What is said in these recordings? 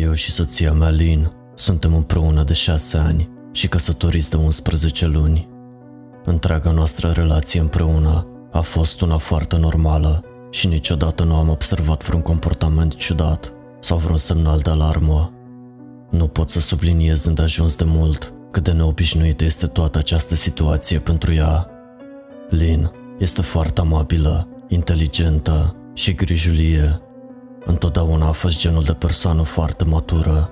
Eu și soția mea, Lin, suntem împreună de șase ani și căsătoriți de 11 luni. Întreaga noastră relație împreună a fost una foarte normală și niciodată nu am observat vreun comportament ciudat sau vreun semnal de alarmă. Nu pot să subliniez îndeajuns de mult cât de neobișnuită este toată această situație pentru ea. Lin este foarte amabilă, inteligentă și grijulie. Întotdeauna a fost genul de persoană foarte matură.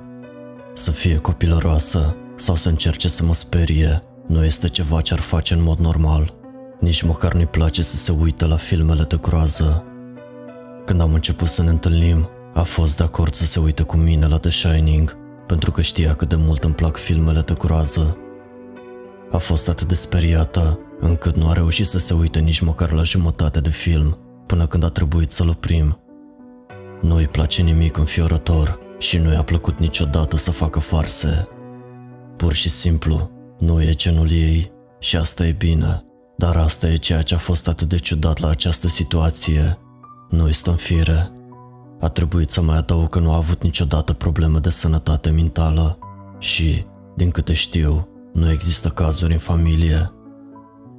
Să fie copilăroasă sau să încerce să mă sperie nu este ceva ce ar face în mod normal. Nici măcar nu-i place să se uite la filmele de groază. Când am început să ne întâlnim, a fost de acord să se uite cu mine la The Shining, pentru că știa cât de mult îmi plac filmele de groază. A fost atât de speriată, încât nu a reușit să se uite nici măcar la jumătate de film, până când a trebuit să-l oprim. Nu îi place nimic înfiorător și nu i-a plăcut niciodată să facă farse. Pur și simplu, nu e genul ei și asta e bine, dar asta e ceea ce a fost atât de ciudat la această situație. Nu este în fire. A trebuit să mai adaug că nu a avut niciodată probleme de sănătate mentală și, din câte știu, nu există cazuri în familie.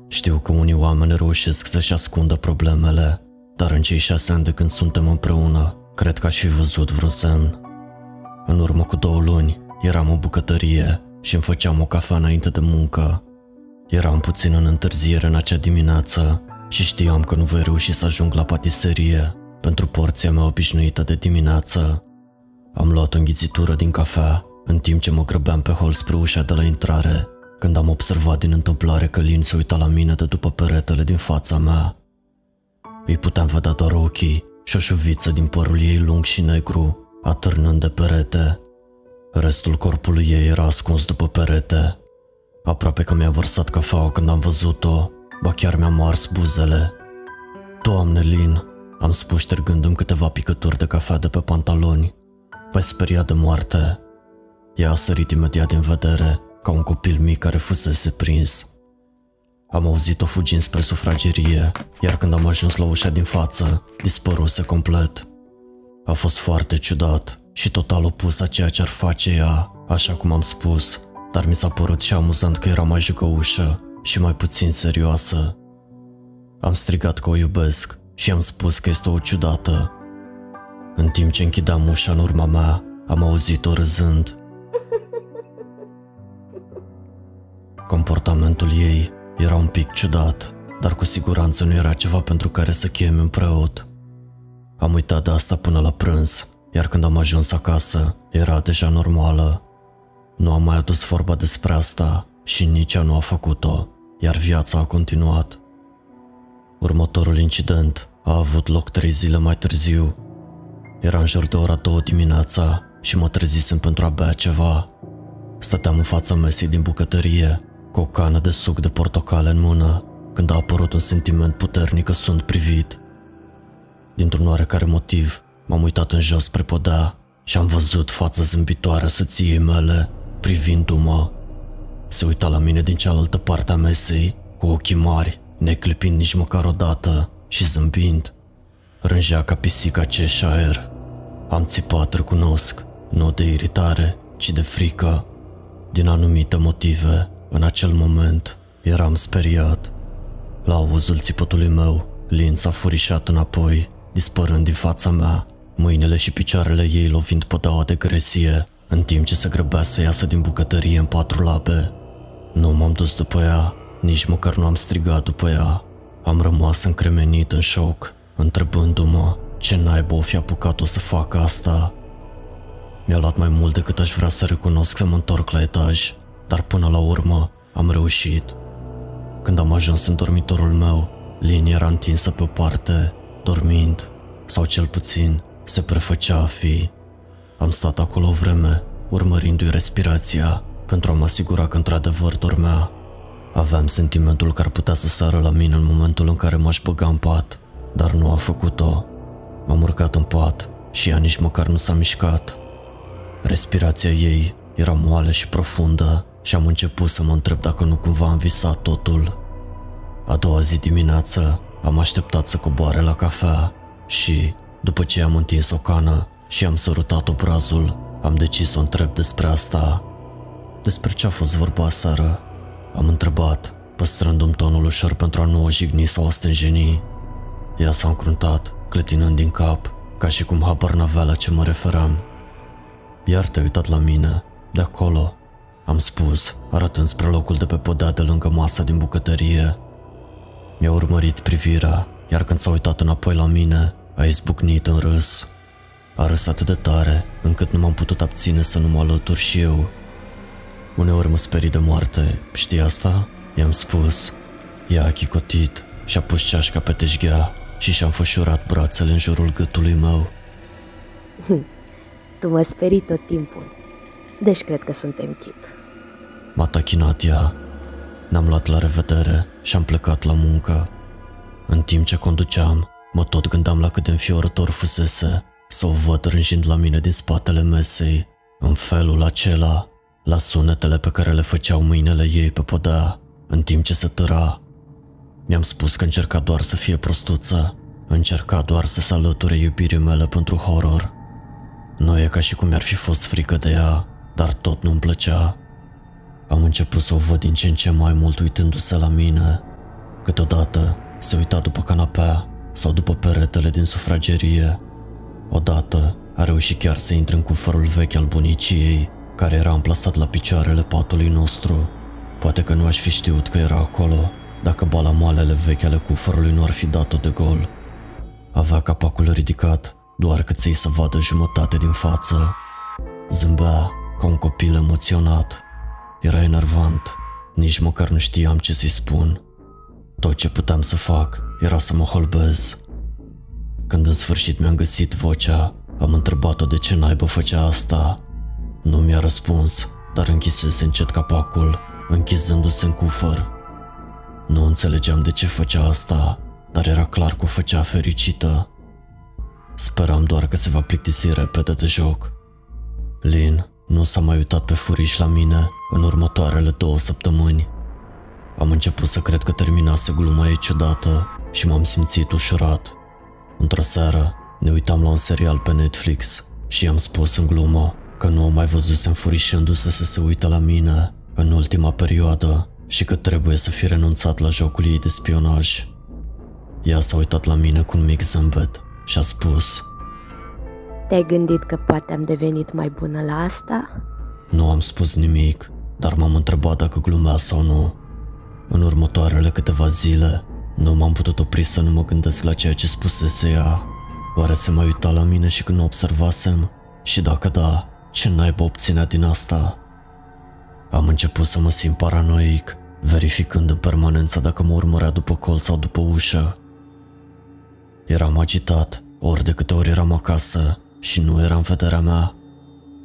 Știu că unii oameni reușesc să-și ascundă problemele, dar în cei șase ani de când suntem împreună, cred că aș fi văzut vreun semn. În urmă cu două luni, eram în bucătărie și îmi făceam o cafea înainte de muncă. Eram puțin în întârziere în acea dimineață și știam că nu voi reuși să ajung la patiserie pentru porția mea obișnuită de dimineață. Am luat o înghițitură din cafea în timp ce mă grăbeam pe hol spre ușa de la intrare, când am observat din întâmplare că Lin se uita la mine de după peretele din fața mea. Îi puteam vedea doar ochii și o șuviță din părul ei lung și negru, atârnând de perete. Restul corpului ei era ascuns după perete. Aproape că mi-a vărsat cafeaua când am văzut-o, ba chiar mi-am ars buzele. Doamne, Lin, am spus ștergându-mi câteva picături de cafea de pe pantaloni. Pe speriat de moarte. Ea a sărit imediat din vedere, ca un copil mic care fusese prins. Am auzit-o fugind spre sufragerie, iar când am ajuns la ușa din față, dispăruse complet. A fost foarte ciudat și total opus a ceea ce ar face ea, așa cum am spus, dar mi s-a părut și amuzant că era mai jucăușă și mai puțin serioasă. Am strigat că o iubesc și am spus că este o ciudată. În timp ce închideam ușa în urma mea, am auzit-o râzând. Comportamentul ei era un pic ciudat, dar cu siguranță nu era ceva pentru care să chemi un preot. Am uitat de asta până la prânz, iar când am ajuns acasă, era deja normală. Nu am mai adus vorba despre asta și nici ea nu a făcut-o, iar viața a continuat. Următorul incident a avut loc trei zile mai târziu. Era în jur de ora două dimineața și mă trezisem pentru a bea ceva. Stăteam în fața mesei din bucătărie, cu o cană de suc de portocale în mână, când a apărut un sentiment puternic că sunt privit. Dintr-un oarecare motiv, m-am uitat în jos spre podea și am văzut fața zâmbitoare a soției mele, privindu-mă. Se uita la mine din cealaltă parte a mesei, cu ochii mari, neclipind nici măcar o dată și zâmbind. Rângea ca pisica Cheshire. Am țipat, recunosc, nu de iritare, ci de frică. Din anumite motive, în acel moment, eram speriat. La auzul țipătului meu, Lin s-a furișat înapoi, dispărând din fața mea, mâinile și picioarele ei lovind podeaua de gresie, în timp ce se grăbea să iasă din bucătărie în patru labe. Nu m-am dus după ea, nici măcar nu am strigat după ea. Am rămas încremenit în șoc, întrebându-mă ce naibă o fi apucat-o să facă asta. Mi-a luat mai mult decât aș vrea să recunosc să mă întorc la etaj, dar până la urmă am reușit. Când am ajuns în dormitorul meu, Lin era întinsă pe o parte, dormind, sau cel puțin se prefăcea a fi. Am stat acolo o vreme, urmărindu-i respirația, pentru a mă asigura că într-adevăr dormea. Aveam sentimentul că ar putea să sară la mine în momentul în care m-aș băga în pat, dar nu a făcut-o. M-am urcat în pat și ea nici măcar nu s-a mișcat. Respirația ei era moale și profundă și am început să mă întreb dacă nu cumva am visat totul. A doua zi dimineață am așteptat să coboare la cafea și, după ce am întins o cană și am sărutat obrazul, Am decis să o întreb despre asta. Despre ce a fost vorba aseară? Am întrebat, păstrându-mi tonul ușor pentru a nu o jigni sau o stânjeni. Ea s-a încruntat, clătinând din cap, ca și cum habar n-avea la ce mă referam. Iar te-ai uitat la mine, de acolo, am spus, arătând spre locul de pe podea de lângă masa din bucătărie. Mi-a urmărit privirea, iar când s-a uitat înapoi la mine, a izbucnit în râs. A râs atât de tare, încât nu m-am putut abține să nu mă alătur și eu. Uneori mă sperii de moarte, știi asta? I-am spus. Ea a chicotit și-a pus ceașca pe teșghea și și-a înfășurat brațele în jurul gâtului meu. Tu mă sperii tot timpul, deci cred că suntem chit. M-a tachinat ea. Ne-am luat la revedere și am plecat la muncă. În timp ce conduceam, mă tot gândeam la cât de înfiorător fusese să o văd rânjind la mine din spatele mesei, în felul acela, la sunetele pe care le făceau mâinile ei pe podea, în timp ce se tăra. Mi-am spus că încerca doar să fie prostuță, încerca doar să se alăture iubirii mele pentru horror. Nu e ca și cum mi-ar fi fost frică de ea, dar tot nu-mi plăcea. Am început să o văd din ce în ce mai mult uitându-se la mine. Câteodată se uita după canapea sau după peretele din sufragerie. Odată a reușit chiar să intre în cufărul vechi al bunicii ei, care era amplasat la picioarele patului nostru. Poate că nu aș fi știut că era acolo, dacă balamoalele vechi ale cufărului nu ar fi dat-o de gol. Avea capacul ridicat, doar cât să-i să vadă jumătate din față. Zâmbea ca un copil emoționat. Era enervant, nici măcar nu știam ce să-i spun. Tot ce puteam să fac era să mă holbez. Când în sfârșit mi-am găsit vocea, am întrebat-o de ce naibă făcea asta. Nu mi-a răspuns, dar închisese încet capacul, închizându-se în cufăr. Nu înțelegeam de ce făcea asta, dar era clar că o făcea fericită. Speram doar că se va plictisi repede de joc. Lin nu s-a mai uitat pe furiș la mine în următoarele două săptămâni. Am început să cred că terminase gluma ei ciudată și m-am simțit ușurat. Într-o seară ne uitam la un serial pe Netflix și i-am spus în glumă că nu o mai văzusem furișându-se să se uite la mine în ultima perioadă și că trebuie să fi renunțat la jocul ei de spionaj. Ea s-a uitat la mine cu un mic zâmbet și a spus Te-ai gândit că poate am devenit mai bună la asta? Nu am spus nimic, dar m-am întrebat dacă glumea sau nu. În următoarele câteva zile, nu m-am putut opri să nu mă gândesc la ceea ce spusese ea. Oare se mai uita la mine și când o observasem? Și dacă da, ce naiba obținea din asta? Am început să mă simt paranoic, verificând în permanență dacă mă urmărea după colț sau după ușă. Eram agitat, ori de câte ori eram acasă și nu eram vederea mea.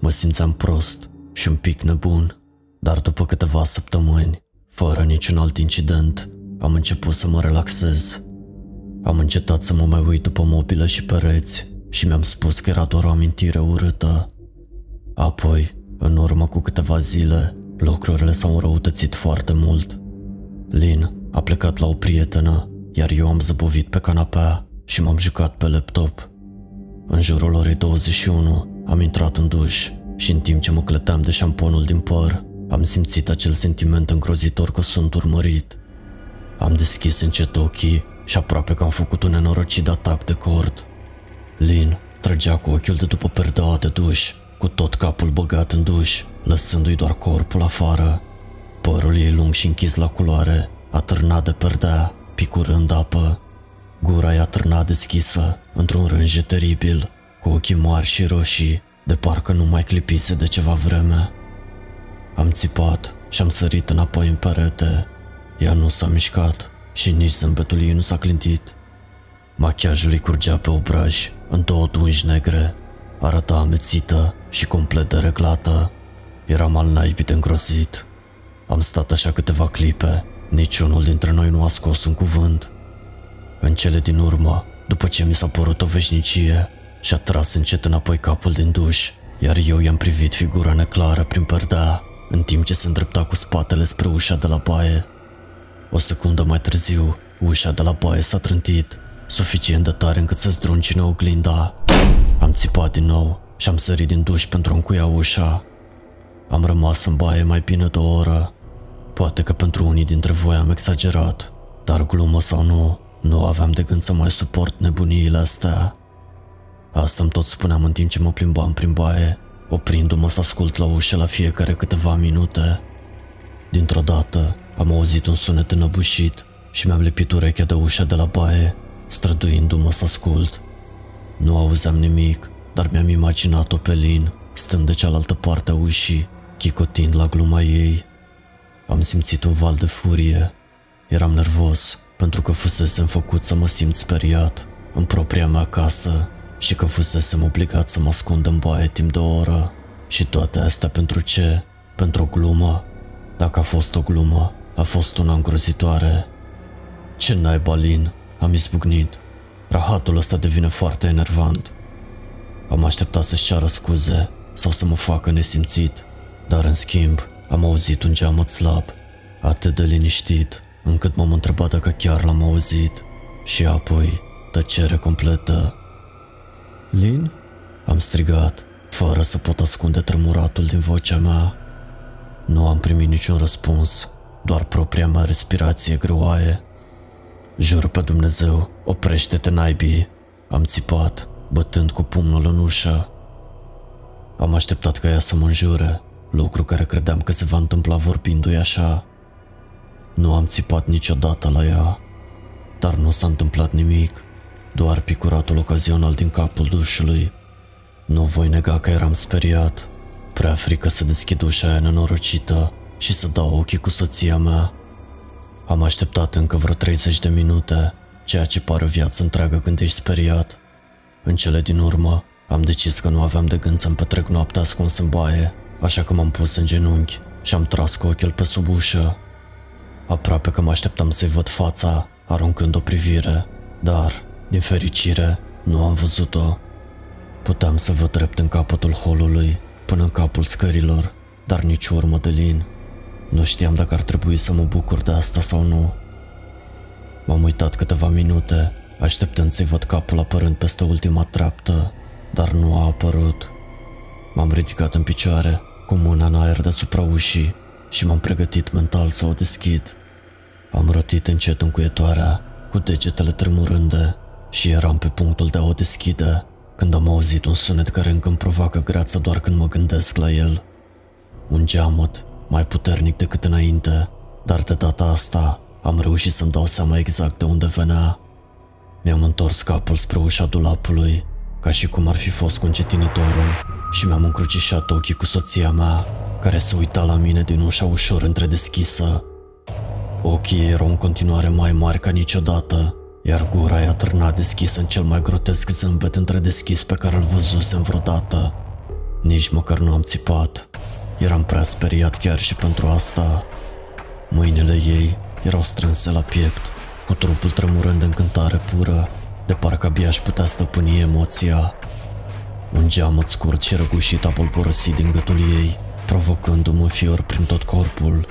Mă simțeam prost și un pic nebun, dar după câteva săptămâni, fără niciun alt incident, am început să mă relaxez. Am încetat să mă mai uit după mobilă și pereți și mi-am spus că era doar o amintire urâtă. Apoi, în urmă cu câteva zile, lucrurile s-au înrăutățit foarte mult. Lin a plecat la o prietenă, iar eu am zăbovit pe canapea și m-am jucat pe laptop. În jurul orei 21 am intrat în duș și în timp ce mă clăteam de șamponul din păr, am simțit acel sentiment îngrozitor că sunt urmărit. Am deschis încet ochii și aproape că am făcut un nenorocit atac de cord. Lin trăgea cu ochiul de după perdeaua de duș, cu tot capul băgat în duș, lăsându-i doar corpul afară. Părul ei lung și închis la culoare, atârnat de perdea, picurând apă. Gura i-a târnat deschisă, într-un rânje teribil, cu ochii mari și roșii, de parcă nu mai clipise de ceva vreme. Am țipat și am sărit înapoi în perete. Ea nu s-a mișcat și nici zâmbetul ei nu s-a clintit. Machiajul îi curgea pe obraj, în două dungi negre. Arăta amețită și complet dereglată. Era mal naibit îngrozit. Am stat așa câteva clipe, niciunul dintre noi nu a scos un cuvânt. În cele din urmă, după ce mi s-a părut o veșnicie, și-a tras încet înapoi capul din duș, iar eu i-am privit figura neclară prin perdea, în timp ce se îndrepta cu spatele spre ușa de la baie. O secundă mai târziu, ușa de la baie s-a trântit, suficient de tare încât să zdruncine oglinda. Am țipat din nou și am sărit din duș pentru a încuia ușa. Am rămas în baie mai bine de o oră. Poate că pentru unii dintre voi am exagerat, dar glumă sau nu, nu aveam de gând să mai suport nebuniile astea. Asta îmi tot spuneam în timp ce mă plimbam prin baie, oprindu-mă să ascult la ușă la fiecare câteva minute. Dintr-o dată am auzit un sunet înăbușit și mi-am lipit urechea de ușa de la baie, străduindu-mă să ascult. Nu auzeam nimic, dar mi-am imaginat-o pe Lin, stând de cealaltă parte a ușii, chicotind la gluma ei. Am simțit un val de furie. Eram nervos pentru că fusesem făcut să mă simt speriat în propria mea casă și că fusesem obligat să mă ascund în baie timp de o oră. Și toate astea pentru ce? Pentru o glumă? Dacă a fost o glumă, a fost una îngrozitoare. Ce naiba, Lin? Am izbucnit. Rahatul ăsta devine foarte enervant. Am așteptat să-și ceară scuze sau să mă facă nesimțit, dar în schimb am auzit un geamăt slab, atât de liniștit, încât m-am întrebat dacă chiar l-am auzit. Și apoi, tăcere completă. Lin? Am strigat, fără să pot ascunde tremuratul din vocea mea. Nu am primit niciun răspuns, doar propria mea respirație greoaie. Jur pe Dumnezeu, oprește-te naibii, am țipat, bătând cu pumnul în ușă. Am așteptat ca ea să mă înjure, lucru care credeam că se va întâmpla vorbindu-i așa. Nu am țipat niciodată la ea, dar nu s-a întâmplat nimic, doar picuratul ocazional din capul dușului. Nu voi nega că eram speriat, prea frică să deschid ușa aia nenorocită și să dau ochii cu soția mea. Am așteptat încă vreo 30 de minute, ceea ce pare o viață întreagă când ești speriat. În cele din urmă, am decis că nu aveam de gând să-mi petrec noaptea ascuns în baie, așa că m-am pus în genunchi și am tras cu ochiul pe sub ușă. Aproape că mă așteptam să-i văd fața, aruncând o privire, dar, din fericire, nu am văzut-o. Puteam să văd drept în capătul holului, până în capul scărilor, dar nici urmă de lin. Nu știam dacă ar trebui să mă bucur de asta sau nu. M-am uitat câteva minute, așteptând să-i văd capul apărând peste ultima treaptă, dar nu a apărut. M-am ridicat în picioare, cu mâna în aer deasupra ușii și m-am pregătit mental să o deschid. Am rotit încet încuietoarea, cu degetele tremurânde și eram pe punctul de a o deschide, când am auzit un sunet care încă îmi provoacă greață doar când mă gândesc la el. Un geamăt, mai puternic decât înainte, dar de data asta am reușit să-mi dau seama exact de unde venea. Mi-am întors capul spre ușa dulapului, ca și cum ar fi fost cu încetinitorul, și mi-am încrucișat ochii cu soția mea, care se uita la mine din ușa ușor întredeschisă. Ochii ei erau în continuare mai mari ca niciodată, iar gura i-a târnat deschisă în cel mai grotesc zâmbet întredeschis pe care îl văzusem vreodată. Nici măcar nu am țipat. Eram prea speriat chiar și pentru asta. Mâinile ei erau strânse la piept, cu trupul tremurând de încântare pură, de parcă abia aș putea stăpâni emoția. Un geamăt scurt și răgușit a bolborosit din gâtul ei, provocându-mă fior prin tot corpul.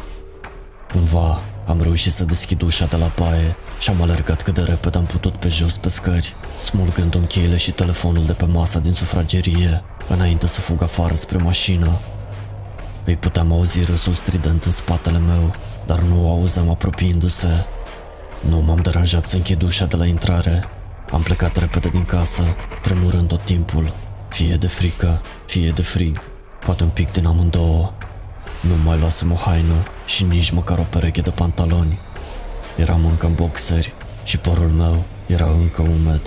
Cumva am reușit să deschid ușa de la baie și am alergat cât de repede am putut pe jos pe scări, smulgându-mi cheile și telefonul de pe masa din sufragerie, înainte să fug afară spre mașină. Îi puteam auzi râsul strident în spatele meu, dar nu o auzeam apropiindu-se. Nu m-am deranjat să închid ușa de la intrare. Am plecat repede din casă, tremurând tot timpul, fie de frică, fie de frig, poate un pic din amândouă. Nu mai luasem o haină și nici măcar o pereche de pantaloni. Eram încă în boxeri și părul meu era încă umed.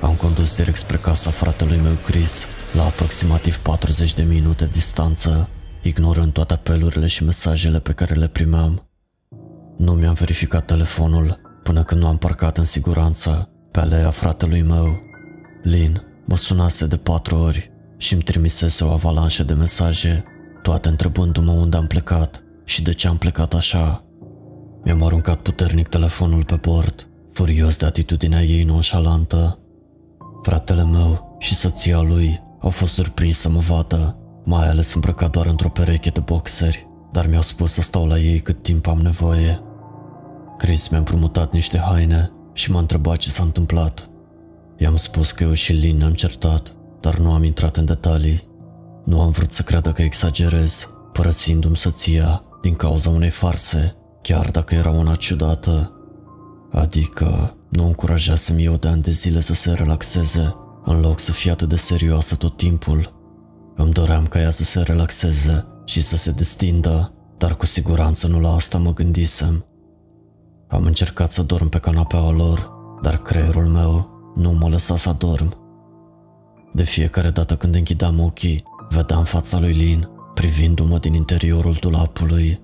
Am condus direct spre casa fratelui meu Chris, la aproximativ 40 de minute distanță, ignorând toate apelurile și mesajele pe care le primeam. Nu mi-am verificat telefonul până când nu am parcat în siguranță pe alea fratelui meu. Lin mă sunase de patru ori și îmi trimisese o avalanșă de mesaje, toate întrebându-mă unde am plecat și de ce am plecat așa. Mi-am aruncat puternic telefonul pe bord, furios de atitudinea ei nonșalantă. Fratele meu și soția lui au fost surprins să mă vadă, mai ales îmbrăcat doar într-o pereche de boxeri, dar mi-au spus să stau la ei cât timp am nevoie. Chris mi-a împrumutat niște haine și m-a întrebat ce s-a întâmplat. I-am spus că eu și Lin ne-am certat, dar nu am intrat în detalii. Nu am vrut să creadă că exagerez, părăsindu-mi soția din cauza unei farse, chiar dacă era una ciudată. Adică nu încurajasem eu de ani de zile să se relaxeze, în loc să fie atât de serioasă tot timpul. Îmi doream ca ea să se relaxeze și să se destindă, dar cu siguranță nu la asta mă gândisem. Am încercat să dorm pe canapeaua lor, dar creierul meu nu mă lăsa să dorm. De fiecare dată când închideam ochii, vedeam fața lui Lin privindu-mă din interiorul dulapului.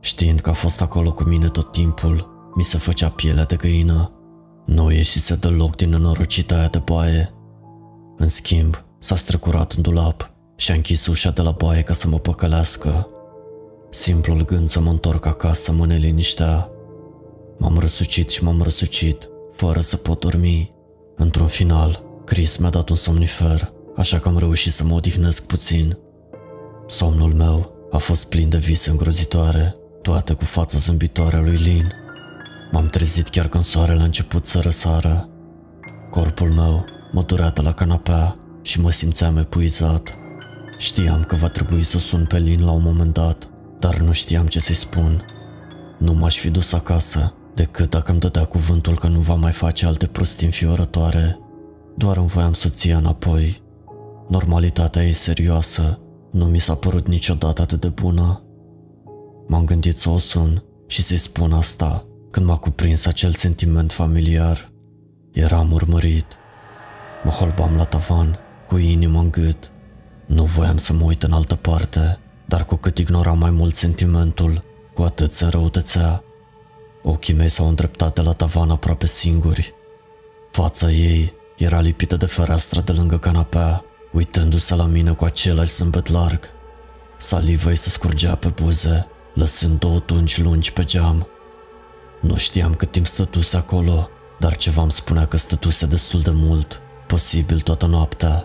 Știind că a fost acolo cu mine tot timpul, mi se făcea pielea de găină. Nu ieșise deloc din nenorocita aia de baie. În schimb, s-a strecurat în dulap și a închis ușa de la baie ca să mă păcălească. Simplul gând să mă întorc acasă mă neliniștea. M-am răsucit și m-am răsucit, fără să pot dormi. Într-un final, Chris mi-a dat un somnifer, așa că am reușit să mă odihnesc puțin. Somnul meu a fost plin de vise îngrozitoare, toate cu fața zâmbitoare a lui Lin. M-am trezit chiar când soarele a început să răsară. Corpul meu mă durea de la canapea și mă simțeam epuizat. Știam că va trebui să sun pe Lin la un moment dat, dar nu știam ce să-i spun. Nu m-aș fi dus acasă decât dacă îmi dădea cuvântul că nu va mai face alte prostii înfiorătoare. Doar îmi voiam soția înapoi. Normalitatea e serioasă, nu mi s-a părut niciodată atât de bună. M-am gândit să o sun și să-i spun asta când m-a cuprins acel sentiment familiar. Eram urmărit. Mă holbam la tavan, cu inima în gât. Nu voiam să mă uit în altă parte, dar cu cât ignoram mai mult sentimentul, cu atât se înrăutățea. Ochii mei s-au îndreptat de la tavan aproape singuri. Fața ei era lipită de fereastră de lângă canapea, uitându-se la mine cu același zâmbet larg. Saliva ei se scurgea pe buze, lăsând două tunci lungi pe geam. Nu știam cât timp stătuse acolo, dar ceva îmi spunea că stătuse destul de mult, posibil toată noaptea.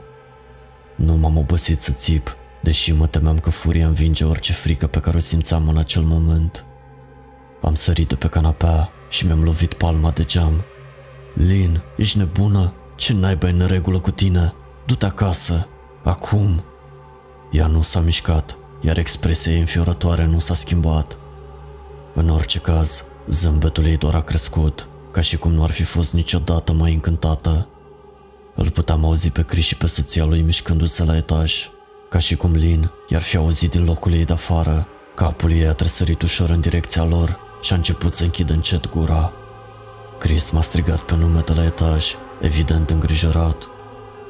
Nu m-am obosit să țip, deși mă temeam că furia învinge orice frică pe care o simțeam în acel moment. Am sărit de pe canapea și mi-am lovit palma de geam. Lin, ești nebună? Ce naiba în regulă cu tine? Du-te acasă, acum. Ea nu s-a mișcat, iar expresia ei înfiorătoare nu s-a schimbat. În orice caz, zâmbetul ei doar a crescut, ca și cum nu ar fi fost niciodată mai încântată. Îl puteam auzi pe Chris și pe soția lui mișcându-se la etaj, ca și cum Lin i-ar fi auzit din locul ei de afară. Capul ei a tresărit ușor în direcția lor și a început să închidă încet gura. Chris m-a strigat pe nume de la etaj, evident îngrijorat.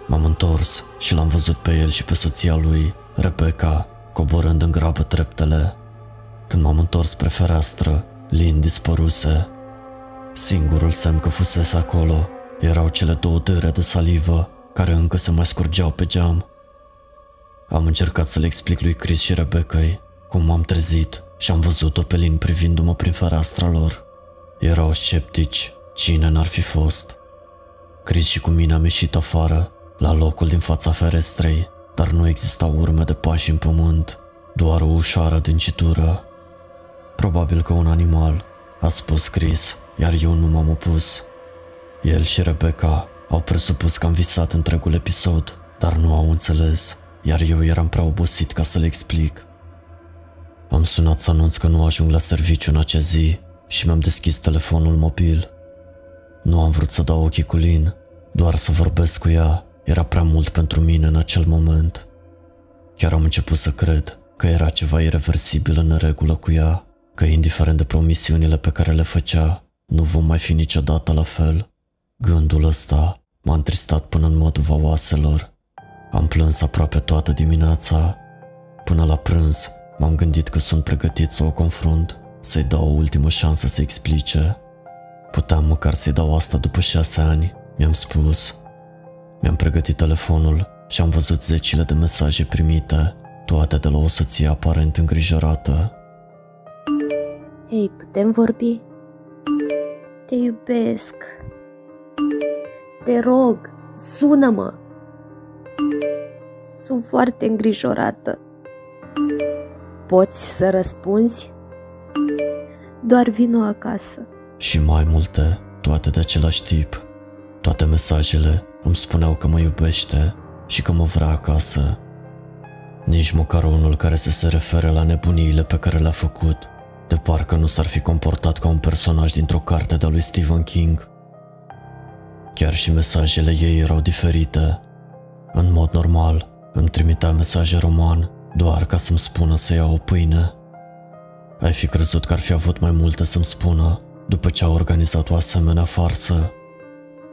M-am întors și l-am văzut pe el și pe soția lui, Rebecca, coborând în grabă treptele. Când m-am întors spre fereastră, Lin dispăruse. Singurul semn că fusese acolo erau cele două dâre de salivă care încă se mai scurgeau pe geam. Am încercat să le explic lui Chris și Rebecca cum m-am trezit și am văzut-o pe Lin privindu-mă prin fereastra lor. Erau sceptici, cine n-ar fi fost. Chris și cu mine am ieșit afară la locul din fața ferestrei, dar nu existau urme de pași în pământ, doar o ușoară dâncitură. Probabil că un animal, a spus Chris, iar eu nu m-am opus. El și Rebecca au presupus că am visat întregul episod, dar nu au înțeles, iar eu eram prea obosit ca să le explic. Am sunat să anunț că nu ajung la serviciu în acea zi și mi-am deschis telefonul mobil. Nu am vrut să dau ochii cu Lin, doar să vorbesc cu ea era prea mult pentru mine în acel moment. Chiar am început să cred că era ceva irreversibil în regulă cu ea, că indiferent de promisiunile pe care le făcea, nu vom mai fi niciodată la fel. Gândul ăsta m-a întristat până în măduva oaselor. Am plâns aproape toată dimineața. Până la prânz m-am gândit că sunt pregătit să o confrunt, să-i dau o ultimă șansă să explice. Puteam măcar să-i dau asta după șase ani, mi-am spus, mi-am pregătit telefonul și am văzut zecile de mesaje primite, toate de la o soție aparent îngrijorată. Ei, putem vorbi? Te iubesc. Te rog, sună-mă. Sunt foarte îngrijorată. Poți să răspunzi? Doar vino acasă. Și mai multe, toate de același tip. Toate mesajele îmi spuneau că mă iubește și că mă vrea acasă. Nici măcar unul care să se refere la nebuniile pe care le-a făcut, de parcă nu s-ar fi comportat ca un personaj dintr-o carte de lui Stephen King. Chiar și mesajele ei erau diferite. În mod normal, îmi trimitea mesaje roman doar ca să-mi spună să iau o pâine. Ai fi crezut că ar fi avut mai multe să-mi spună după ce a organizat o asemenea farsă.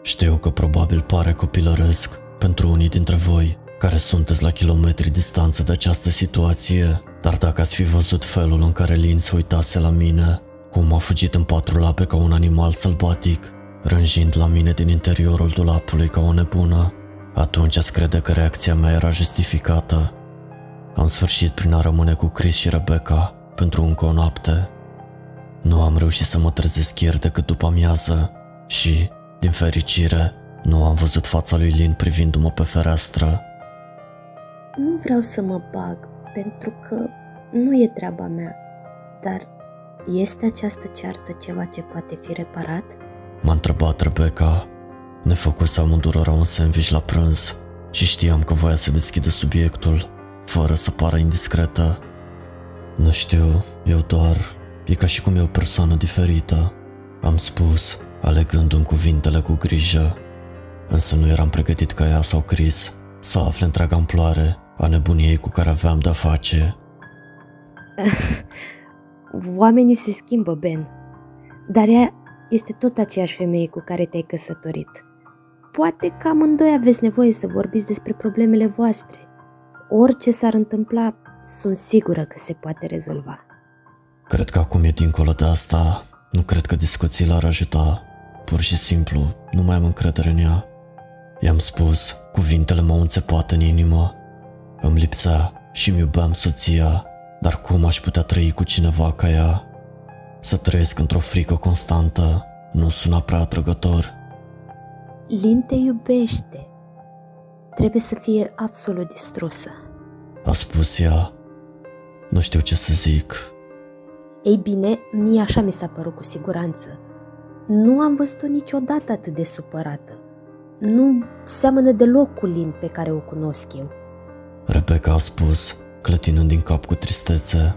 Știu că probabil pare copilăresc pentru unii dintre voi care sunteți la kilometri distanță de această situație, dar dacă ați fi văzut felul în care Lin se uitase la mine, cum a fugit în patru lape ca un animal sălbatic, rânjind la mine din interiorul dulapului ca o nebună, atunci ați crede că reacția mea era justificată. Am sfârșit prin a rămâne cu Chris și Rebecca pentru încă o noapte. Nu am reușit să mă trezesc ieri decât după amiază și, din fericire, nu am văzut fața lui Lin privindu-mă pe fereastră. Nu vreau să mă bag, pentru că nu e treaba mea, dar este această ceartă ceva ce poate fi reparat? M-a întrebat Rebecca. Ne făcuse amândurora un sandwich la prânz și știam că voia să deschidă subiectul, fără să pară indiscretă. Nu știu, eu doar... E ca și cum e o persoană diferită. Am spus, alegându-mi cuvintele cu grijă. Însă nu eram pregătit ca ea sau Chris să afle întreaga amploare a nebuniei cu care aveam de-a face. Oamenii se schimbă, Ben, dar ea este tot aceeași femeie cu care te-ai căsătorit. Poate că amândoi aveți nevoie să vorbiți despre problemele voastre. Orice s-ar întâmpla, sunt sigură că se poate rezolva. Cred că acum e dincolo de asta. Nu cred că discuțiile ar ajuta. Pur și simplu, nu mai am încredere în ea. I-am spus, cuvintele m-au înțepat în inimă. Îmi lipsea și mi iubeam soția, dar cum aș putea trăi cu cineva ca ea? Să trăiesc într-o frică constantă nu suna prea atrăgător. Lin te iubește. Trebuie să fie absolut distrusă. A spus ea. Nu știu ce să zic. Ei bine, mie așa mi s-a părut cu siguranță. Nu am văzut-o niciodată atât de supărată. Nu seamănă deloc cu Lin pe care o cunosc eu. Rebecca a spus, clătinând din cap cu tristețe.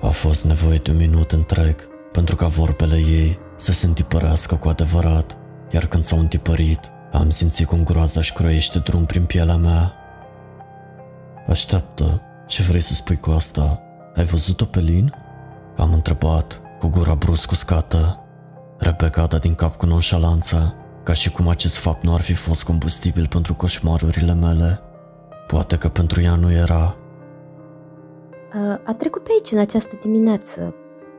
A fost nevoie de un minut întreg pentru ca vorbele ei să se întipărească cu adevărat, iar când s-au întipărit, am simțit cum groaza își croiește drum prin pielea mea. Așteaptă, ce vrei să spui cu asta? Ai văzut-o pe Lin? Am întrebat, cu gura brusc uscată. Rebecca a dat din cap cu nonșalanță, ca și cum acest fapt nu ar fi fost combustibil pentru coșmarurile mele. Poate că pentru ea nu era. A trecut pe aici în această dimineață,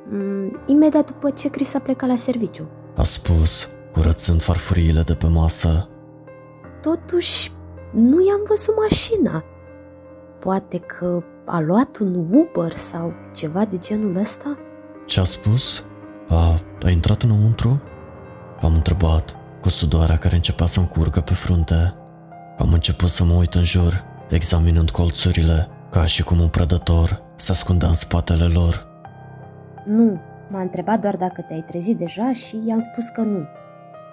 mm, imediat după ce Chris a plecat la serviciu. A spus, curățând farfuriile de pe masă. Totuși, nu i-am văzut mașina. Poate că a luat un Uber sau ceva de genul ăsta? Ce a spus? A, a intrat înăuntru? Am întrebat, cu sudoarea care începea să-mi curgă pe frunte. Am început să mă uit în jur, examinând colțurile, ca și cum un prădător se ascundea în spatele lor. Nu, m-a întrebat doar dacă te-ai trezit deja și i-am spus că nu.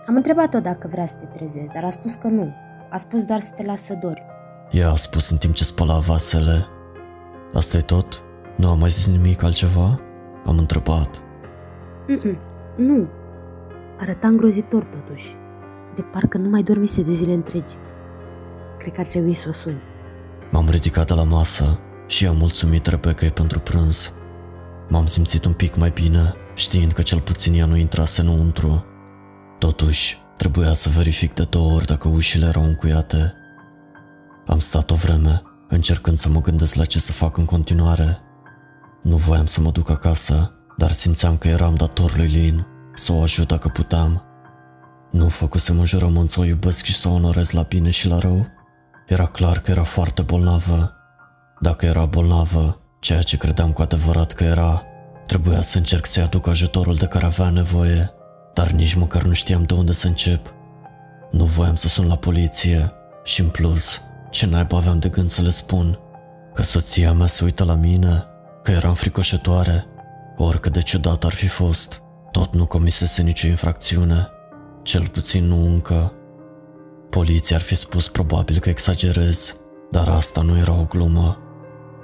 Am întrebat-o dacă vrea să te trezezi, dar a spus că nu. A spus doar să te lasă dori. Ea a spus în timp ce spăla vasele. Asta e tot? Nu a mai zis nimic altceva? Am întrebat. Mm-mm, nu. Arăta îngrozitor totuși. De parcă nu mai dormise de zile întregi. Cred că ar trebui să o suni. M-am ridicat de la masă și am mulțumit Rebecca pentru prânz. M-am simțit un pic mai bine, știind că cel puțin ea nu intrase înăuntru. Totuși, trebuia să verific de două ori dacă ușile erau încuiate. Am stat o vreme, încercând să mă gândesc la ce să fac în continuare. Nu voiam să mă duc acasă, dar simțeam că eram dator lui Lin să o ajut dacă puteam. Nu făcusem un jurământ să o iubesc și să o onorez la bine și la rău? Era clar că era foarte bolnavă. Dacă era bolnavă, ceea ce credeam cu adevărat că era, trebuia să încerc să-i aduc ajutorul de care avea nevoie, dar nici măcar nu știam de unde să încep. Nu voiam să sun la poliție și în plus, ce naiba aveam de gând să le spun? Că soția mea se uită la mine, că eram fricoșătoare, oricât de ciudat ar fi fost, tot nu comisese nicio infracțiune. cel puțin nu încă. Poliția ar fi spus probabil că exagerez, dar asta nu era o glumă.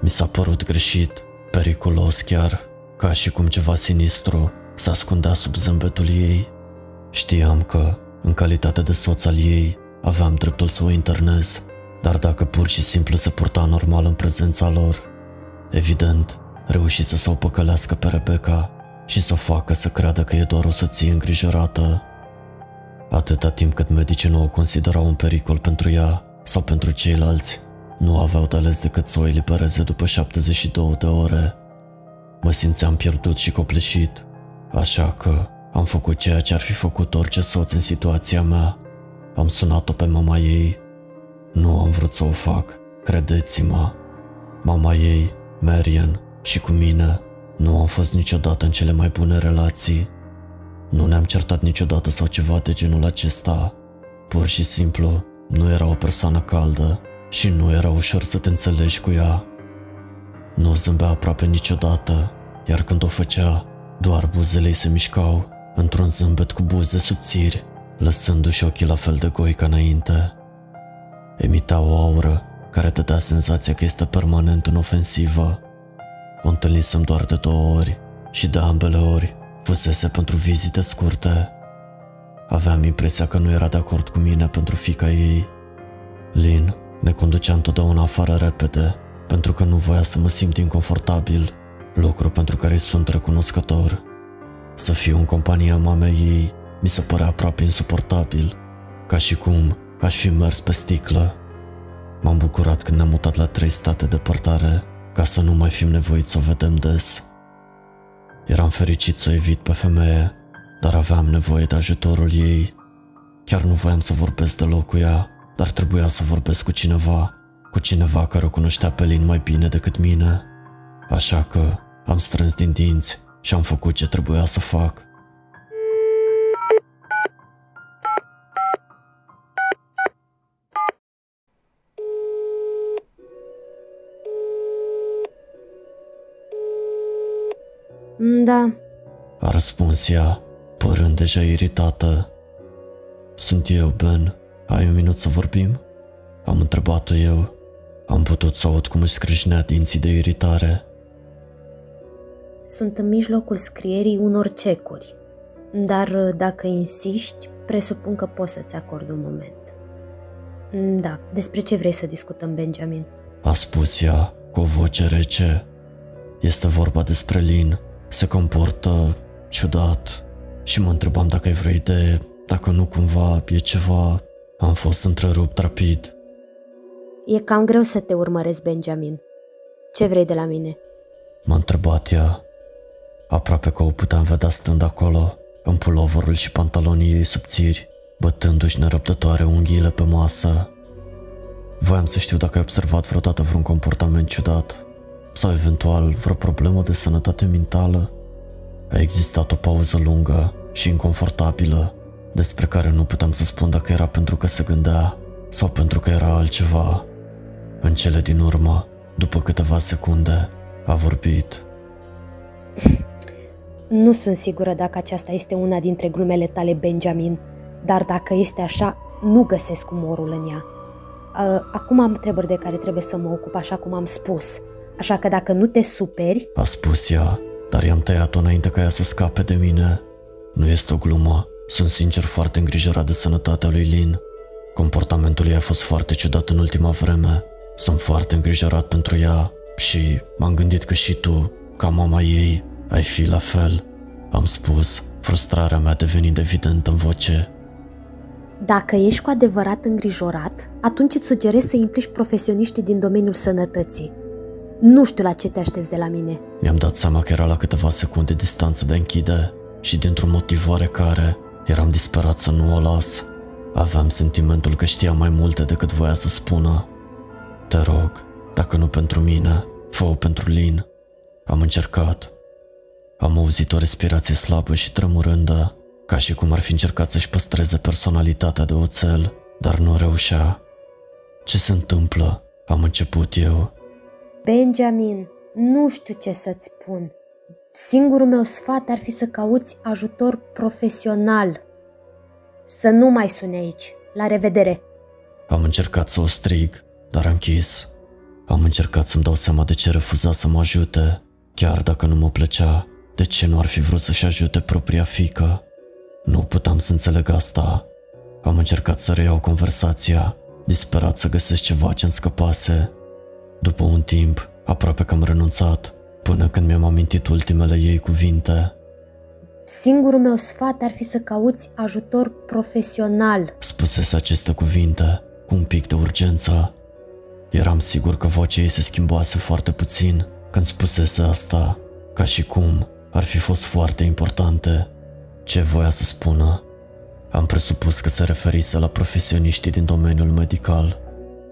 Mi s-a părut greșit, periculos chiar, ca și cum ceva sinistru se ascundea sub zâmbetul ei. Știam că, în calitate de soț al ei, aveam dreptul să o internez, dar dacă pur și simplu se purta normal în prezența lor, evident, reușise să o păcălească pe Rebecca și să o facă să creadă că e doar o soție îngrijorată. Atâta timp cât medicii nu o considerau un pericol pentru ea sau pentru ceilalți, nu aveau de ales decât să o elibereze după 72 de ore. Mă simțeam pierdut și copleșit, așa că am făcut ceea ce ar fi făcut orice soț în situația mea. Am sunat-o pe mama ei. Nu am vrut să o fac, credeți-mă. Mama ei, Marian, și cu mine nu am fost niciodată în cele mai bune relații. Nu ne-am certat niciodată sau ceva de genul acesta. Pur și simplu, nu era o persoană caldă și nu era ușor să te înțelegi cu ea. Nu zâmbea aproape niciodată, iar când o făcea, doar buzele ei se mișcau într-un zâmbet cu buze subțiri, lăsându-și ochii la fel de goi ca înainte. Emita o aură care te dea senzația că este permanent în ofensivă. O întâlnisem doar de două ori și de ambele ori fusese pentru vizite scurte. Aveam impresia că nu era de acord cu mine pentru fica ei. Lin ne conducea întotdeauna afară repede, pentru că nu voia să mă simt inconfortabil, lucru pentru care îi sunt recunoscător. Să fiu în compania mamei ei mi se părea aproape insuportabil, ca și cum aș fi mers pe sticlă. M-am bucurat când ne-am mutat la trei state departare, ca să nu mai fim nevoiți să o vedem des. Eram fericit să evit pe femeie, dar aveam nevoie de ajutorul ei. Chiar nu voiam să vorbesc deloc cu ea, dar trebuia să vorbesc cu cineva, cu cineva care o cunoștea pe Lin mai bine decât mine. Așa că am strâns din dinți și am făcut ce trebuia să fac. Da, A răspuns ea, părând deja iritată. Sunt eu, Ben. Ai un minut să vorbim? Am întrebat-o eu. Am putut să aud cum își scrâșnea dinții de iritare. sunt în mijlocul scrierii unor cecuri, dar dacă insiști, presupun că pot să-ți acord un moment. Da, despre ce vrei să discutăm, Benjamin? A spus ea cu o voce rece. Este vorba despre Lin. Se comportă ciudat și mă întrebam dacă ai vreo idee, dacă nu cumva e ceva. Am fost întrerupt rapid. E cam greu să te urmăresc, Benjamin. Ce vrei de la mine? M-a întrebat ea. Aproape că o puteam vedea stând acolo, în puloverul și pantalonii ei subțiri, bătându-și nerăbdătoare unghiile pe masă. Voiam să știu dacă ai observat vreodată vreun comportament ciudat sau eventual vreo problemă de sănătate mentală. A existat o pauză lungă și inconfortabilă, despre care nu puteam să spun dacă era pentru că se gândea sau pentru că era altceva. În cele din urmă, după câteva secunde, a vorbit. Nu sunt sigură dacă aceasta este una dintre glumele tale, Benjamin, dar dacă este așa, nu găsesc umorul în ea. A, Acum am treburi de care trebuie să mă ocup, așa cum am spus. Așa că dacă nu te superi, A spus ea, dar i-am tăiat-o înainte ca ea să scape de mine. Nu este o glumă, sunt sincer foarte îngrijorat de sănătatea lui Lin. Comportamentul ei a fost foarte ciudat în ultima vreme. Sunt foarte îngrijorat pentru ea și m-am gândit că și tu, ca mama ei, ai fi la fel. Am spus, frustrarea mea devenind evidentă în voce. dacă ești cu adevărat îngrijorat, atunci îți sugerez să implici profesioniștii din domeniul sănătății. Nu știu la ce te aștepți de la mine. Mi-am dat seama că era la câteva secunde distanță de închide și dintr-un motiv oarecare eram disperat să nu o las. Aveam sentimentul că știa mai multe decât voia să spună. Te rog, dacă nu pentru mine, fă-o pentru Lin. Am încercat. Am auzit o respirație slabă și tremurândă, ca și cum ar fi încercat să-și păstreze personalitatea de oțel, dar nu reușea. Ce se întâmplă? Am început eu. Benjamin, nu știu ce să-ți spun. Singurul meu sfat ar fi să cauți ajutor profesional. Să nu mai sune aici. La revedere! Am încercat să o strig, dar am închis. Am încercat să-mi dau seama de ce refuza să mă ajute, chiar dacă nu mă plăcea. De ce nu ar fi vrut să-și ajute propria fică? Nu puteam să înțeleg asta. Am încercat să reiau conversația, disperat să găsesc ceva ce-mi scăpase. După un timp, aproape că am renunțat, până când mi-am amintit ultimele ei cuvinte. Singurul meu sfat ar fi să cauți ajutor profesional. Spusese aceste cuvinte cu un pic de urgență. Eram sigur că vocea ei se schimbase foarte puțin când spusese asta, ca și cum ar fi fost foarte importante. Ce voia să spună? Am presupus că se referise la profesioniștii din domeniul medical,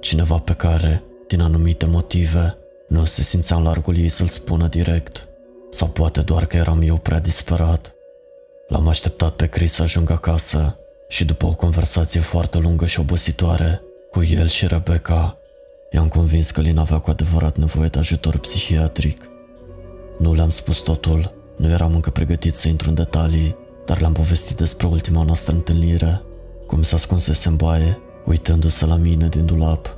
cineva pe care, din anumite motive, nu se simțea în largul ei să-l spună direct, sau poate doar că eram eu prea disperat. L-am așteptat pe Chris să ajungă acasă și după o conversație foarte lungă și obositoare cu el și Rebecca, i-am convins că Lin avea cu adevărat nevoie de ajutor psihiatric. Nu le-am spus totul, nu eram încă pregătit să intru în detalii, dar le-am povestit despre ultima noastră întâlnire, cum s-a ascunsese în baie, uitându-se la mine din dulap.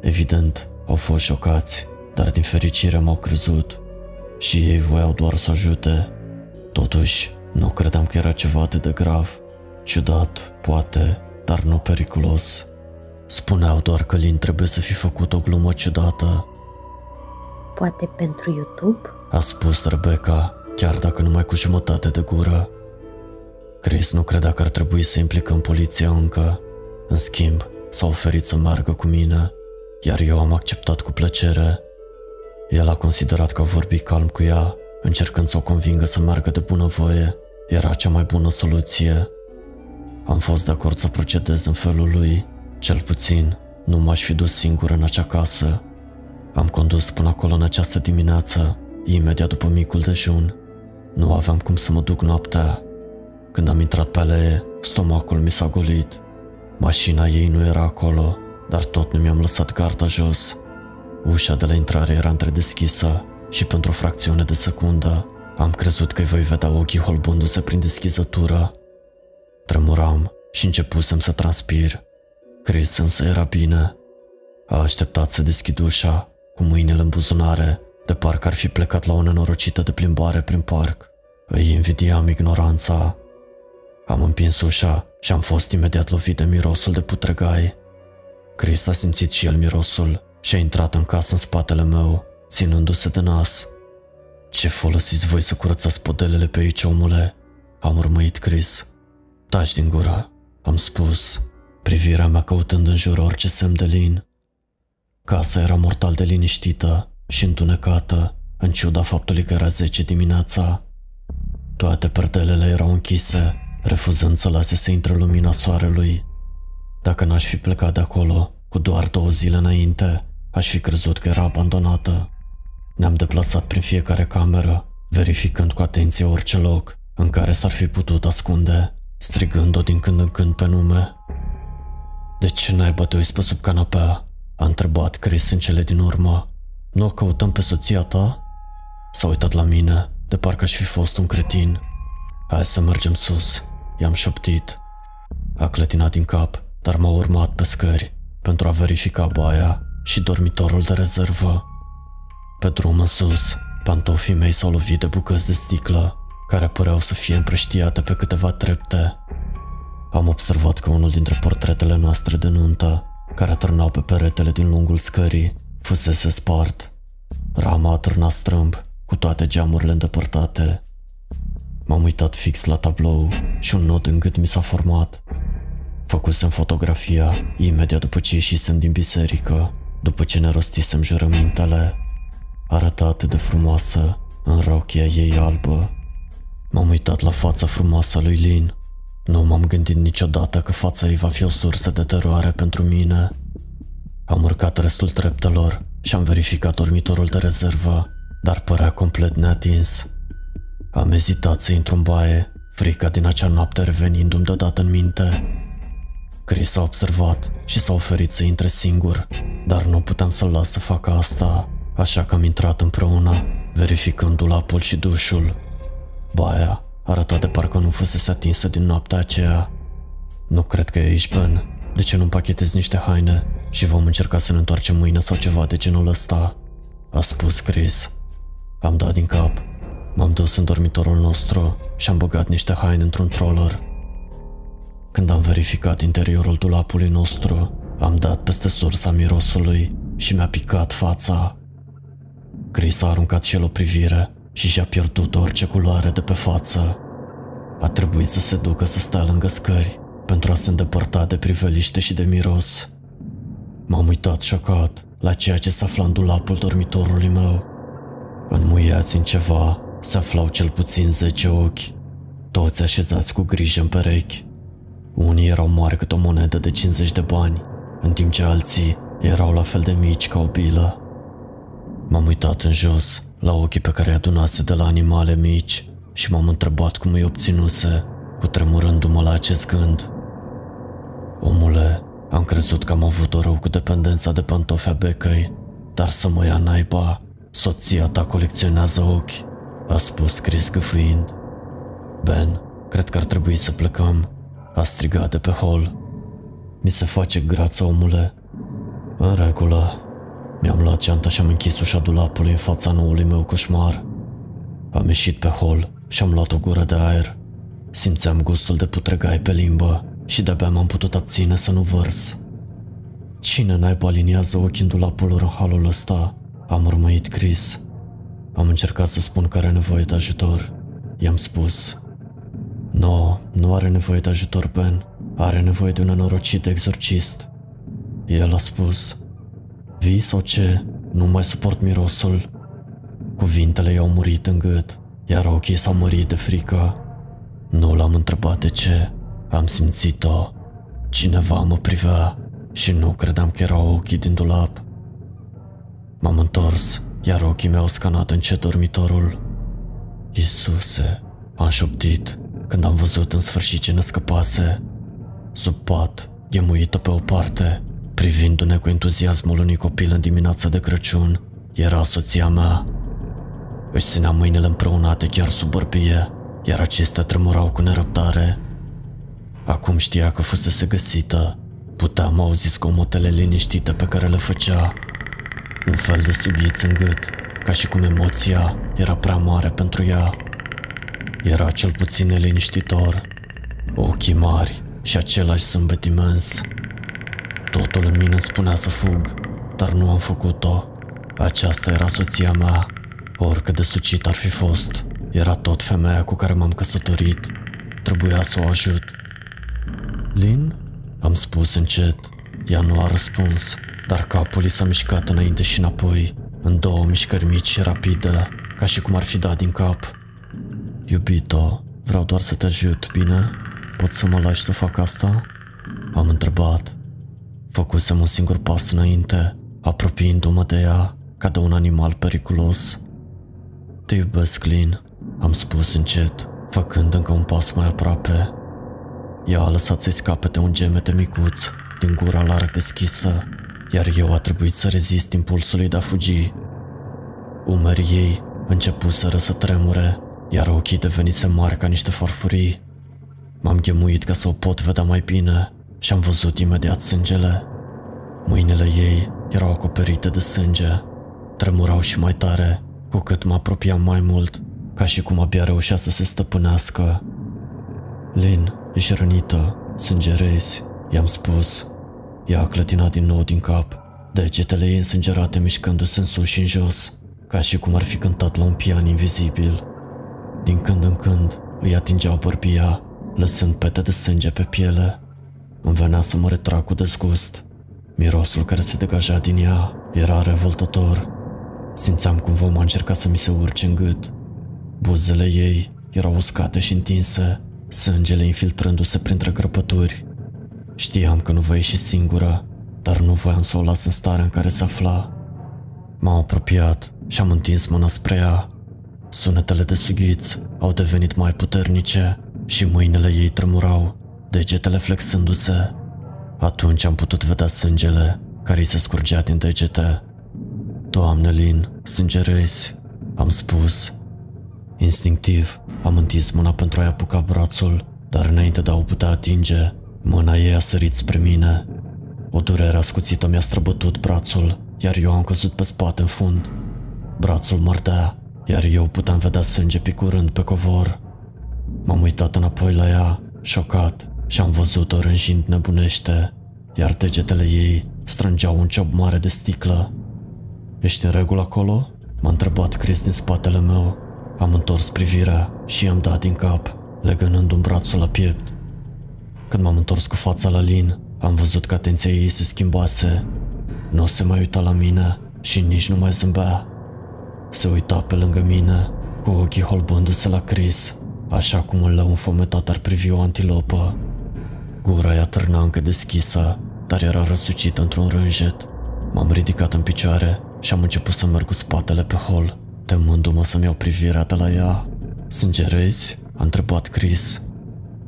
Evident, au fost șocați, dar din fericire m-au crezut și ei voiau doar să ajute. Totuși, nu credeam că era ceva atât de grav. Ciudat, poate, dar nu periculos. Spuneau doar că Lin trebuie să fi făcut o glumă ciudată. Poate pentru YouTube? A spus Rebecca, chiar dacă numai cu jumătate de gură. Chris nu credea că ar trebui să implicăm poliția încă. În schimb, s-a oferit să meargă cu mine, iar eu am acceptat cu plăcere. El a considerat că a vorbit calm cu ea, încercând să o convingă să meargă de bunăvoie, era cea mai bună soluție. Am fost de acord să procedez în felul lui, cel puțin nu m-aș fi dus singur în acea casă. Am condus până acolo în această dimineață, imediat după micul dejun. Nu aveam cum să mă duc noaptea. Când am intrat pe alee, stomacul mi s-a golit. Mașina ei nu era acolo, dar tot nu mi-am lăsat garda jos. Ușa de la intrare era întredeschisă și pentru o fracțiune de secundă am crezut că îi voi vedea ochii holbându-se prin deschizătură. Tremuram și începusem să transpir. Chris însă era bine. A așteptat să deschid ușa, cu mâinile în buzunare, de parcă ar fi plecat la o nenorocită de plimbare prin parc. Îi invidiam ignoranța. Am împins ușa și am fost imediat lovit de mirosul de putregai. Chris a simțit și el mirosul și a intrat în casă în spatele meu, ținându-se de nas. Ce folosiți voi să curățați podelele pe aici, omule? Am urmăit Chris. Taci din gură, am spus, privirea mea căutând în jur orice semn de lin. Casa era mortal de liniștită și întunecată, în ciuda faptului că era 10 dimineața. Toate perdelele erau închise, refuzând să lase să intre lumina soarelui. Dacă n-aș fi plecat de acolo, cu doar două zile înainte, aș fi crezut că era abandonată. Ne-am deplasat prin fiecare cameră, verificând cu atenție orice loc în care s-ar fi putut ascunde, strigând-o din când în când pe nume. De ce n-ai bătui pe sub canapea? A întrebat Chris în cele din urmă. Nu o căutăm pe soția ta? S-a uitat la mine, de parcă aș fi fost un cretin. Hai să mergem sus, i-am șoptit. A clătinat din cap, dar m-a urmat pe scări pentru a verifica baia și dormitorul de rezervă. Pe drum în sus, pantofii mei s-au lovit de bucăți de sticlă, care păreau să fie împrăștiate pe câteva trepte. Am observat că unul dintre portretele noastre de nuntă, care târnau pe peretele din lungul scării, fusese spart. Rama a târnat strâmb, cu toate geamurile îndepărtate. M-am uitat fix la tablou și un nod în gât mi s-a format. Făcusem fotografia imediat după ce ieșisem din biserică, după ce ne rostisem jurămintele arăta atât de frumoasă în rochia ei albă. M-am uitat la fața frumoasă a lui Lin. Nu m-am gândit niciodată că fața ei va fi o sursă de teroare pentru mine. Am urcat restul treptelor și am verificat dormitorul de rezervă, dar părea complet neatins. Am ezitat să intru în baie, frica din acea noapte revenindu-mi deodată în minte. Chris a observat și s-a oferit să intre singur, dar nu puteam să-l las să facă asta așa că am intrat împreună, verificând dulapul și dușul. Baia arăta de parcă nu fusese atinsă din noaptea aceea. Nu cred că e aici, Ben. De ce nu împachetezi niște haine și vom încerca să ne întoarcem mâine sau ceva de genul ăsta? A spus Chris. Am dat din cap. M-am dus în dormitorul nostru și am băgat niște haine într-un troller. Când am verificat interiorul dulapului nostru, am dat peste sursa mirosului și mi-a picat fața. Chris a aruncat și el o privire și și-a pierdut orice culoare de pe față. A trebuit să se ducă să stea lângă scări pentru a se îndepărta de priveliște și de miros. M-am uitat șocat la ceea ce se afla în dulapul dormitorului meu. Înmuiați în ceva se aflau cel puțin zece ochi, toți așezați cu grijă în perechi. Unii erau mari cât o monedă de 50 de bani, în timp ce alții erau la fel de mici ca o bilă. M-am uitat în jos, la ochii pe care îi adunase de la animale mici și m-am întrebat cum îi obținuse, cu tremurându-mă la acest gând. Omule, am crezut că am avut o rău cu dependența de pantofea becăi, dar să mă ia naiba, soția ta colecționează ochi, a spus Chris gâfâind. Ben, cred că ar trebui să plecăm, a strigat de pe hol. Mi se face grață, omule. În regulă. Mi-am luat geanta și am închis ușa dulapului în fața noului meu coșmar. Am ieșit pe hol și am luat o gură de aer. Simțeam gustul de putregai pe limbă și de-abia m-am putut abține să nu vărs. Cine naiba aliniază ochii în dulapul lor în halul ăsta? Am urmăit Chris. Am încercat să spun că are nevoie de ajutor. I-am spus. Nu, no, nu are nevoie de ajutor, Ben. Are nevoie de un nenorocit exorcist. El a spus. Vii sau ce? Nu mai suport mirosul. Cuvintele i-au murit în gât, iar ochii s-au mărit de frică. Nu l-am întrebat de ce. Am simțit-o. Cineva mă privea și nu credeam că erau ochii din dulap. M-am întors, iar ochii mei au scanat încet dormitorul. Iisuse, am șoptit când am văzut în sfârșit ce ne scăpase. Sub pat, ghemuită pe o parte, privindu-ne cu entuziasmul unui copil în dimineața de Crăciun, era soția mea. Își ținea mâinile împreunate chiar sub bărbie, iar acestea tremurau cu nerăbdare. Acum știa că fusese găsită. Puteam auzi scomotele liniștite pe care le făcea. Un fel de sughiț în gât, ca și cum emoția era prea mare pentru ea. Era cel puțin neliniștitor. Ochii mari și același sâmbet imens. Totul în mine spunea să fug, dar nu am făcut-o. Aceasta era soția mea. Oricât de sucit ar fi fost, era tot femeia cu care m-am căsătorit. Trebuia să o ajut. Lin? Am spus încet. Ea nu a răspuns, dar capul i s-a mișcat înainte și înapoi, în două mișcări mici și rapide, ca și cum ar fi dat din cap. Iubito, vreau doar să te ajut, bine? Poți să mă lași să fac asta? Am întrebat. Făcusem un singur pas înainte, apropiindu-mă de ea, ca de un animal periculos. Te iubesc, Lin, am spus încet, făcând încă un pas mai aproape. Ea a lăsat să-i scapete un gemete micuț din gura larg deschisă, iar eu a trebuit să rezist impulsului de a fugi. Umerii ei începuseră să tremure, iar ochii devenise mari ca niște farfurii. M-am ghemuit ca să o pot vedea mai bine și am văzut imediat sângele. Mâinile ei erau acoperite de sânge, tremurau și mai tare, cu cât mă apropiam mai mult, ca și cum abia reușea să se stăpânească. Lin, ești rănită, sângerezi, i-am spus. Ea a clătinat din nou din cap, degetele ei însângerate mișcându-se în sus și în jos, ca și cum ar fi cântat la un pian invizibil. Din când în când îi atingeau bărbia, lăsând pete de sânge pe piele. Îmi venea să mă retrag cu dezgust. Mirosul care se degaja din ea era revoltător. Simțeam cum vom a încercat să mi se urce în gât. Buzele ei erau uscate și întinse, sângele infiltrându-se printre crăpături. Știam că nu va ieși singură, dar nu voiam să o las în starea în care se afla. M-am apropiat și am întins mâna spre ea. Sunetele de sughiț au devenit mai puternice și mâinile ei tremurau, degetele flexându-se. Atunci am putut vedea sângele care îi se scurgea din degete. Doamne Lin, sângerezi, am spus. Instinctiv, am întins mâna pentru a-i apuca brațul, dar înainte de a o putea atinge, Mâna ei a sărit spre mine. O durere ascuțită mi-a străbătut brațul, iar eu am căzut pe spate în fund. Brațul mărdea, iar eu puteam vedea sânge picurând pe covor. M-am uitat înapoi la ea, șocat, și am văzut-o rânjind nebunește, iar degetele ei strângeau un ciop mare de sticlă. Ești în regulă acolo?" M-a întrebat Chris din spatele meu. Am întors privirea și i-am dat din cap, legănând un brațul la piept. Când m-am întors cu fața la Lin, am văzut că atenția ei se schimbase. Nu se mai uita la mine și nici nu mai zâmbea. Se uita pe lângă mine, cu ochii holbându-se la Chris, așa cum un leu înfometat ar privi o antilopă. Gura ea târna încă deschisă, dar era răsucită într-un rânjet. M-am ridicat în picioare și am început să merg cu spatele pe hol, temându-mă să-mi iau privirea de la ea. Sângerezi? A întrebat Chris.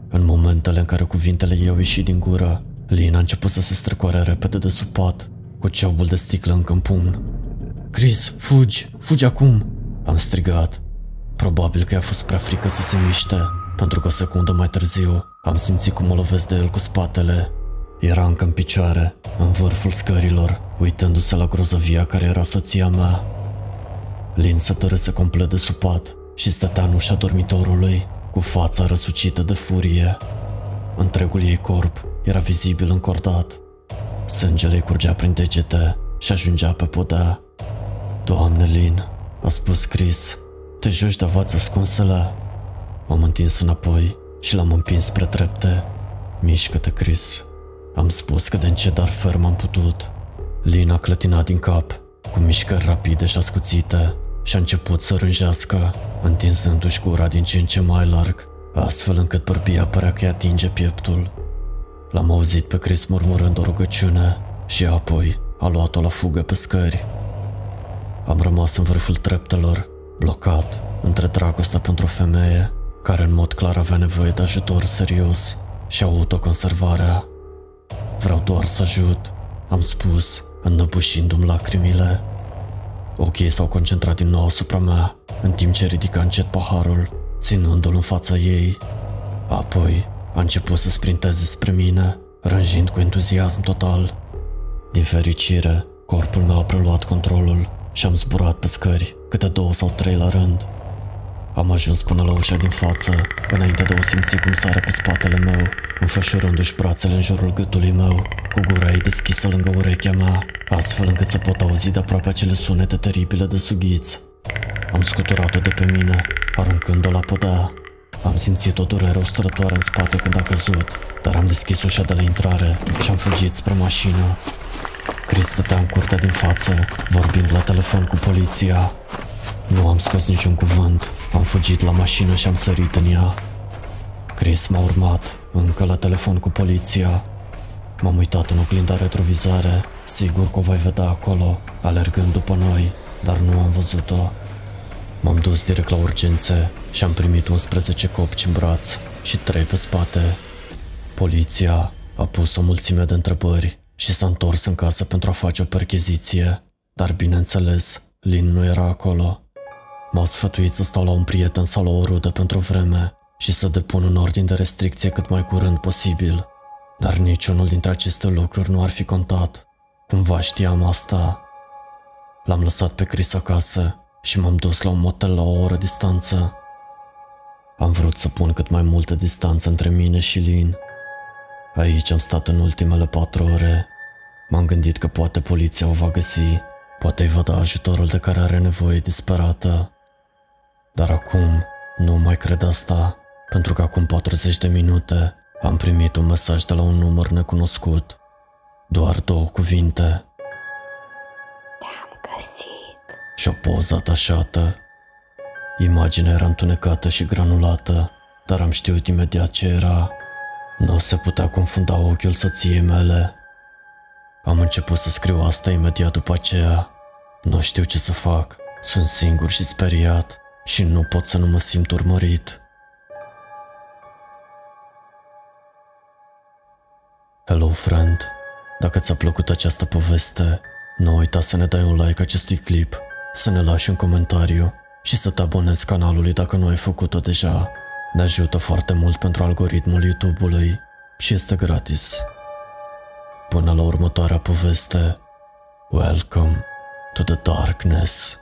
În momentele în care cuvintele ei au ieșit din gură, Lina a început să se strecoare repede de sub pat, cu ceobul de sticlă încă în pumn. Chris, fugi, fugi acum! Am strigat. Probabil că i-a fost prea frică să se miște, pentru că o secundă mai târziu am simțit cum mă lovesc de el cu spatele. Era încă în picioare, în vârful scărilor, uitându-se la grozăvia care era soția mea. Lin se tărâse complet de sub pat și stătea în ușa dormitorului, cu fața răsucită de furie. Întregul ei corp era vizibil încordat. Sângele îi curgea prin degete și ajungea pe podea. Doamne, Lin, a spus Chris, te joci de avați ascunsele? M-am întins înapoi și l-am împins spre trepte. Mișcă-te, Chris. Am spus că de încet, dar ferm am putut. Lina clătina din cap, cu mișcări rapide și ascuțite, și a început să rânjească, întinzându-și gura din ce în ce mai larg, astfel încât bărbia părea că îi atinge pieptul. L-am auzit pe Chris murmurând o rugăciune și apoi a luat-o la fugă pe scări. Am rămas în vârful treptelor, blocat, între dragostea pentru o femeie care în mod clar avea nevoie de ajutor serios și autoconservarea. Vreau doar să ajut, am spus, înnăbușindu-mi lacrimile. Ochii s-au concentrat din nou asupra mea, în timp ce ridica încet paharul, ținându-l în fața ei. Apoi a început să sprinteze spre mine, rânjind cu entuziasm total. Din fericire, corpul meu a preluat controlul și am zburat pe scări, câte două sau trei la rând. Am ajuns până la ușa din față, înainte de o simți cum sare pe spatele meu, înfășurându-și brațele în jurul gâtului meu, cu gura ei deschisă lângă urechea mea, astfel încât să pot auzi de aproape acele sunete teribile de sughiți. Am scuturat-o de pe mine, aruncând-o la podea. Am simțit o durere ustrătoare în spate când a căzut, dar am deschis ușa de la intrare și am fugit spre mașină. Chris stătea în curtea din față, vorbind la telefon cu poliția. Nu am scos niciun cuvânt. Am fugit la mașină și am sărit în ea. Chris m-a urmat, încă la telefon cu poliția. M-am uitat în oglinda retrovizoare, sigur că o voi vedea acolo, alergând după noi, dar nu am văzut-o. M-am dus direct la urgențe și am primit 11 copci în braț și 3 pe spate. Poliția a pus o mulțime de întrebări și s-a întors în casă pentru a face o percheziție, dar bineînțeles, Lin nu era acolo. M-au sfătuit să stau la un prieten sau la o rudă pentru vreme și să depun un ordin de restricție cât mai curând posibil. Dar niciunul dintre aceste lucruri nu ar fi contat. Cumva știam asta. L-am lăsat pe Chris acasă și m-am dus la un motel la o oră distanță. Am vrut să pun cât mai multă distanță între mine și Lin. Aici am stat în ultimele patru ore. M-am gândit că poate poliția o va găsi, poate îi va da ajutorul de care are nevoie disperată. Dar acum nu mai cred asta, pentru că acum 40 de minute am primit un mesaj de la un număr necunoscut. Doar două cuvinte. Te-am găsit. Și o poză atașată. Imaginea era întunecată și granulată, dar am știut imediat ce era. Nu se putea confunda ochiul soției mele. Am început să scriu asta imediat după aceea. Nu știu ce să fac. Sunt singur și speriat și nu pot să nu mă simt urmărit. Hello, friend. Dacă ți-a plăcut această poveste, nu uita să ne dai un like acestui clip, să ne lași un comentariu și să te abonezi canalului dacă nu ai făcut-o deja. Ne ajută foarte mult pentru algoritmul YouTube-ului și este gratis. Până la următoarea poveste, welcome to the darkness.